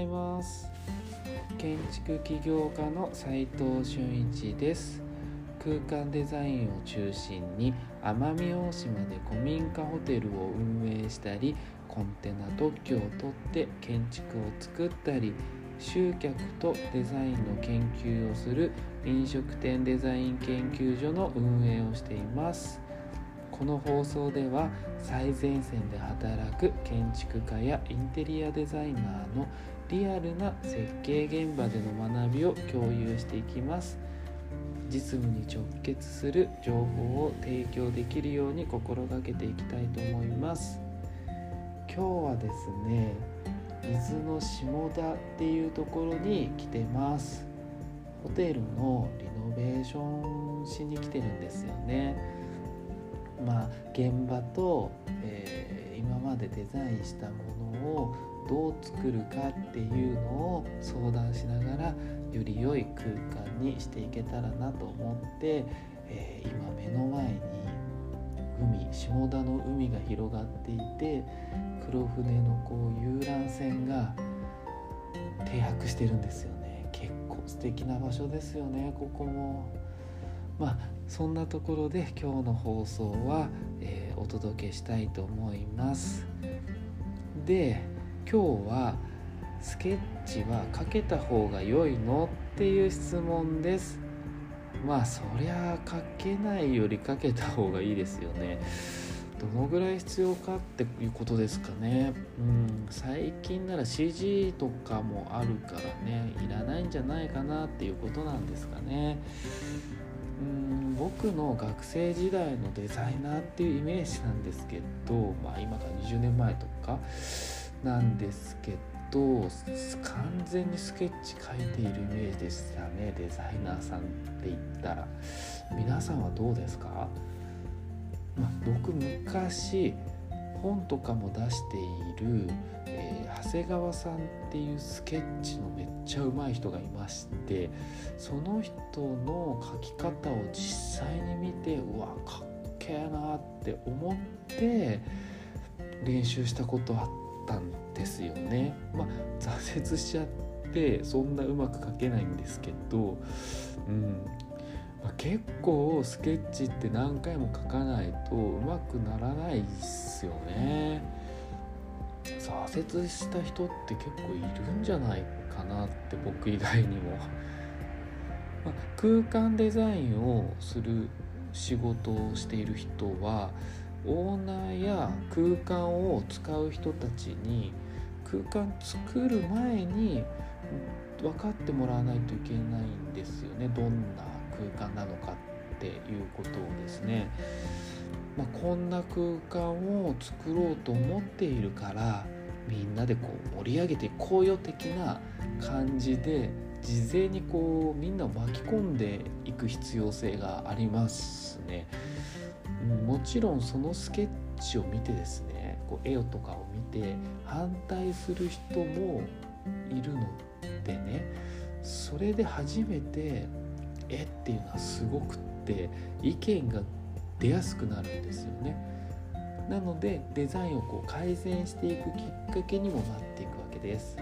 ざいます。建築起業家の斉藤俊一です。空間デザインを中心に奄美大島で古民家ホテルを運営したりコンテナ特許を取って建築を作ったり集客とデザインの研究をする飲食店デザイン研究所の運営をしています。この放送では最前線で働く建築家やインテリアデザイナーのリアルな設計現場での学びを共有していきます。実務に直結する情報を提供できるように心がけていきたいと思います。今日はですね伊豆の下田っていうところに来てます。ホテルのリノベーションしに来てるんですよね。まあ、現場と、えー、今までデザインしたものをどう作るかっていうのを相談しながらより良い空間にしていけたらなと思って、えー、今目の前に海下田の海が広がっていて黒船のこう遊覧船が停泊してるんですよね結構素敵な場所ですよねここも。まあそんなところで今日の放送は、えー、お届けしたいと思いますで今日はスケッチはかけた方が良いの？っていう質問です。まあそりゃかけないよりかけた方がいいですよね。どのぐらい必要かっていうことですかね。うん最近なら CG とかもあるからねいらないんじゃないかなっていうことなんですかね。僕の学生時代のデザイナーっていうイメージなんですけど、まあ、今から20年前とかなんですけど完全にスケッチ描いているイメージでしたねデザイナーさんって言ったら。皆さんはどうですか、まあ、僕昔本とかも出している、長谷川さんっていうスケッチのめっちゃうまい人がいましてその人の描き方を実際に見てうわかっけえなって思って練習したことあったんですよね。まあ、挫折しちゃってそんなうまく描けないんですけど、うんまあ、結構スケッチって何回も描かないとうまくならないですよね。挫折した人って結構いるんじゃないかなって僕以外にも。ま、空間デザインをする仕事をしている人はオーナーや空間を使う人たちに空間作る前に分かってもらわないといけないんですよねどんな空間なのかってていうことをですね、まあ、こんな空間を作ろうと思っているからみんなでこう盛り上げていこうよ的な感じで事前にこうみんなを巻き込んでいく必要性がありますね。もちろんそのスケッチを見てですねこう絵とかを見て反対する人もいるのでねそれで初めて絵っていうのはすごくって意見が出やすくなるんですよね。なのでデザインをこう改善していくきっかけにもなっていくわけです。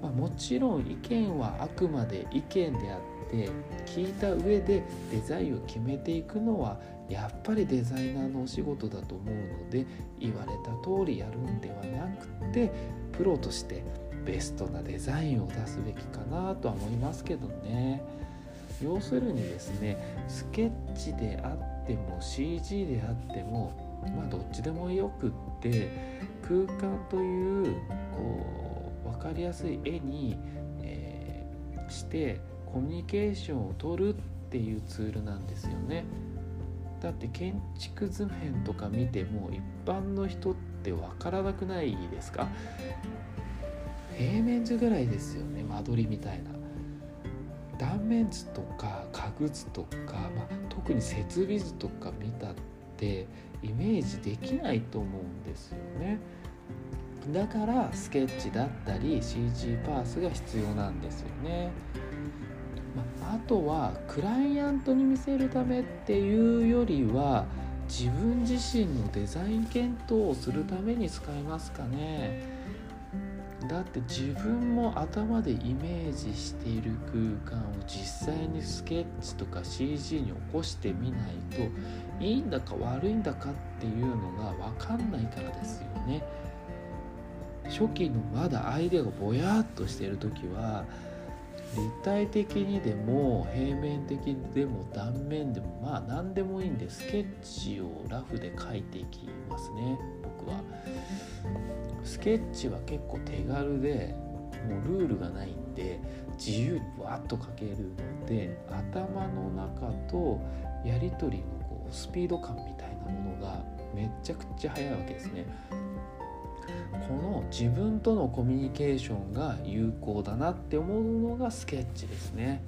まあ、もちろん意見はあくまで意見であって聞いた上でデザインを決めていくのはやっぱりデザイナーのお仕事だと思うので言われた通りやるんではなくてプロとしてベストなデザインを出すべきかなとは思いますけどね要するにですねスケッチであっても CG であってもまあどっちでもよくって空間というこう分かりやすい絵に、えー、してコミュニケーションを取るっていうツールなんですよね。だって建築図面とか見ても一般の人って分からなくないですか？平面図ぐらいですよね間取りみたいな。断面図とか家具図とか、まあ、特に設備図とか見たってイメージできないと思うんですよね。だからスケッチだったり CG パースが必要なんですよね。まあ、とはクライアントに見せるためっていうよりは自分自身のデザイン検討をするために使いますかね。だって自分も頭でイメージしている空間を実際にスケッチとか CG に起こしてみないといいんだか悪いんだかっていうのが分かんないからですよね。初期のまだアイデアがぼやっとしてる時は立体的にでも平面的でも断面でもまあ何でもいいんでスケッチをラフで描いていきますね僕は。スケッチは結構手軽でもうルールがないんで自由にわっと描けるので頭の中とやり取りのこうスピード感みたいなものがめちゃくちゃ速いわけですね。この自分とのコミュニケーションが有効だなって思うのがスケッチですね。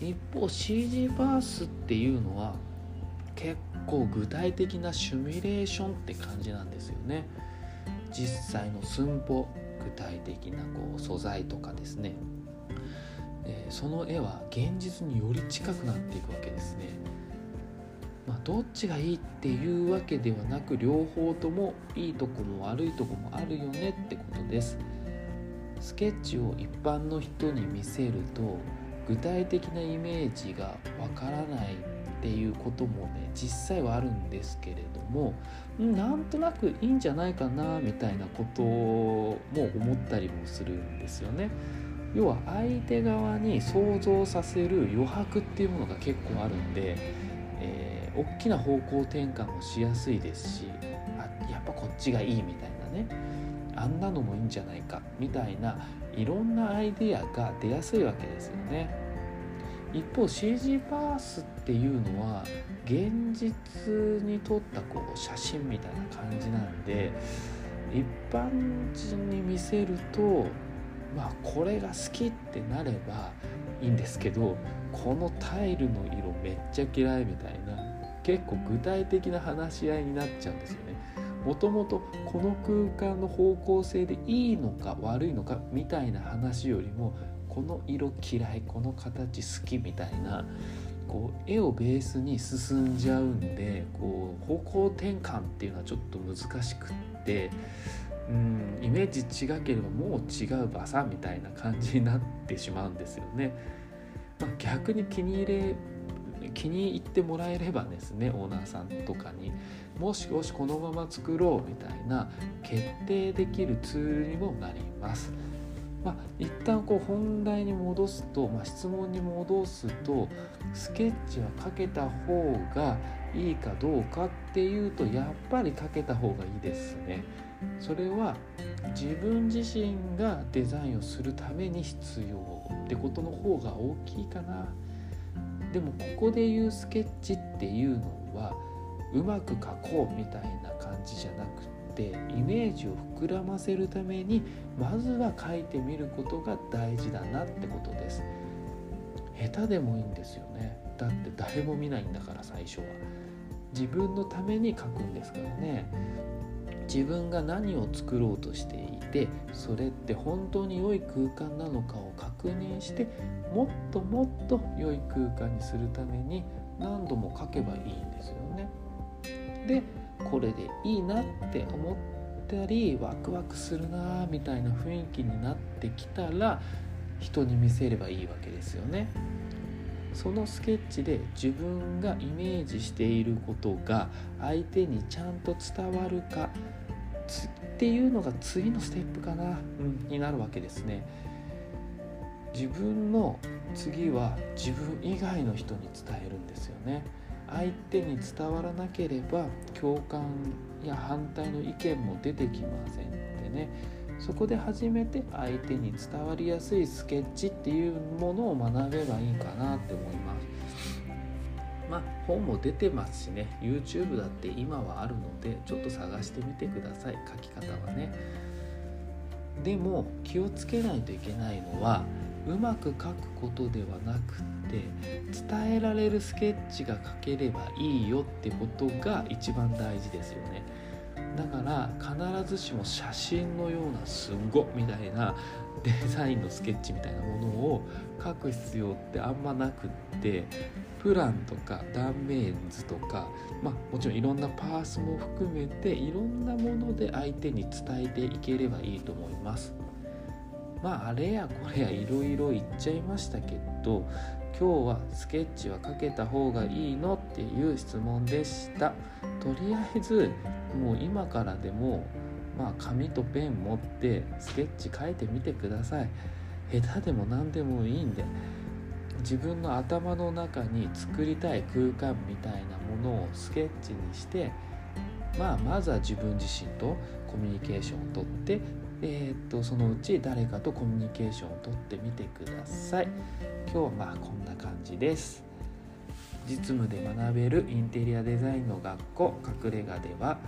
一方 CG バースっていうのは結構具体的なシミュレーションって感じなんですよね。実際の寸法具体的なこう素材とかですね、その絵は現実により近くなっていくわけですね。まあ、どっちがいいっていうわけではなく両方ともいいとこも悪いとこもあるよねってことですスケッチを一般の人に見せると具体的なイメージがわからないっていうこともね実際はあるんですけれどもなんとなくいいんじゃないかなみたいなことも思ったりもするんですよね。要は相手側に想像させる余白っていうものが結構あるんで、大きな方向転換もしやすいですしあやっぱこっちがいいみたいなね。あんなのもいいんじゃないかみたいないろんなアイデアが出やすいわけですよね。一方 CG パースっていうのは現実に撮ったこう写真みたいな感じなんで一般人に見せるとまあこれが好きってなればいいんですけどこのタイルの色めっちゃ嫌いみたいな結構具体的な話し合いになっちゃうんですよね。もともとこの空間の方向性でいいのか悪いのかみたいな話よりもこの色嫌いこの形好きみたいなこう絵をベースに進んじゃうんでこう方向転換っていうのはちょっと難しくってうんイメージ違ければもう違うバサみたいな感じになってしまうんですよね。まあ、逆に気に入れ気に入ってもらえればですねオーナーさんとかにもしよしこのまま作ろうみたいな決定できるツールにもなります。まあ、一旦こう本題に戻すと、まあ、質問に戻すとスケッチはかけた方がいいかどうかっていうとやっぱりかけた方がいいですね。それは自分自身がデザインをするために必要ってことの方が大きいかな。でもここで言うスケッチっていうのはうまく描こうみたいな感じじゃなくてイメージを膨らませるためにまずは描いてみることが大事だなってことです。下手でもいいんですよね。だって誰も見ないんだから最初は。自分のために描くんですからね。自分が何を作ろうとしていてそれって本当に良い空間なのかを確認してもっともっと良い空間にするために何度も書けばいいんですよね。でこれでいいなって思ったりワクワクするなみたいな雰囲気になってきたら人に見せればいいわけですよね。そのスケッチで自分がイメージしていることが相手にちゃんと伝わるかっていうのが次のステップかな、うん、になるわけですね。自分の次は自分以外の人に伝えるんですよね。相手に伝わらなければ共感や反対の意見も出てきませんでねそこで初めて相手に伝わりやすいスケッチっていうものを学べばいいかなって思います。まあ、本も出てますしね。YouTube だって今はあるのでちょっと探してみてください。書き方はね。でも気をつけないといけないのはうまく書くことではなくって伝えられるスケッチが書ければいいよってことが一番大事ですよね。だから必ずしも写真のようなすんごみたいなデザインのスケッチみたいなものを書く必要ってあんまなくってプランとか断面図とか、まあ、もちろんいろんなパースも含めていろんなもので相手に伝えていければいいと思います。まああれやこれやいろいろ言っちゃいましたけど今日はスケッチはかけた方がいいのっていう質問でした。とりあえずもう今からでもまあ紙とペン持ってスケッチ書いてみてください。下手でも何でもいいんで自分の頭の中に作りたい空間みたいなものをスケッチにしてまあまずは自分自身とコミュニケーションをとってえー、っとそのうち誰かとコミュニケーションをとってみてください。今日はまあこんな感じです。実務で学べるインテリアデザインの学校隠れ家では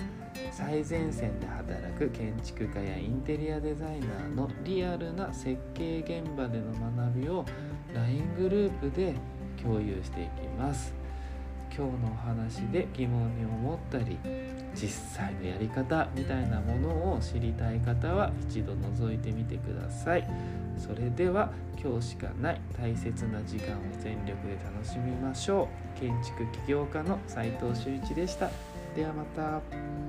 最前線で働く建築家やインテリアデザイナーのリアルな設計現場での学びを LINE グループで共有していきます。今日のお話で疑問に思ったり実際のやり方みたいなものを知りたい方は一度覗いてみてください。それでは今日しかない大切な時間を全力で楽しみましょう。建築起業家の斉藤修一でした。ではまた。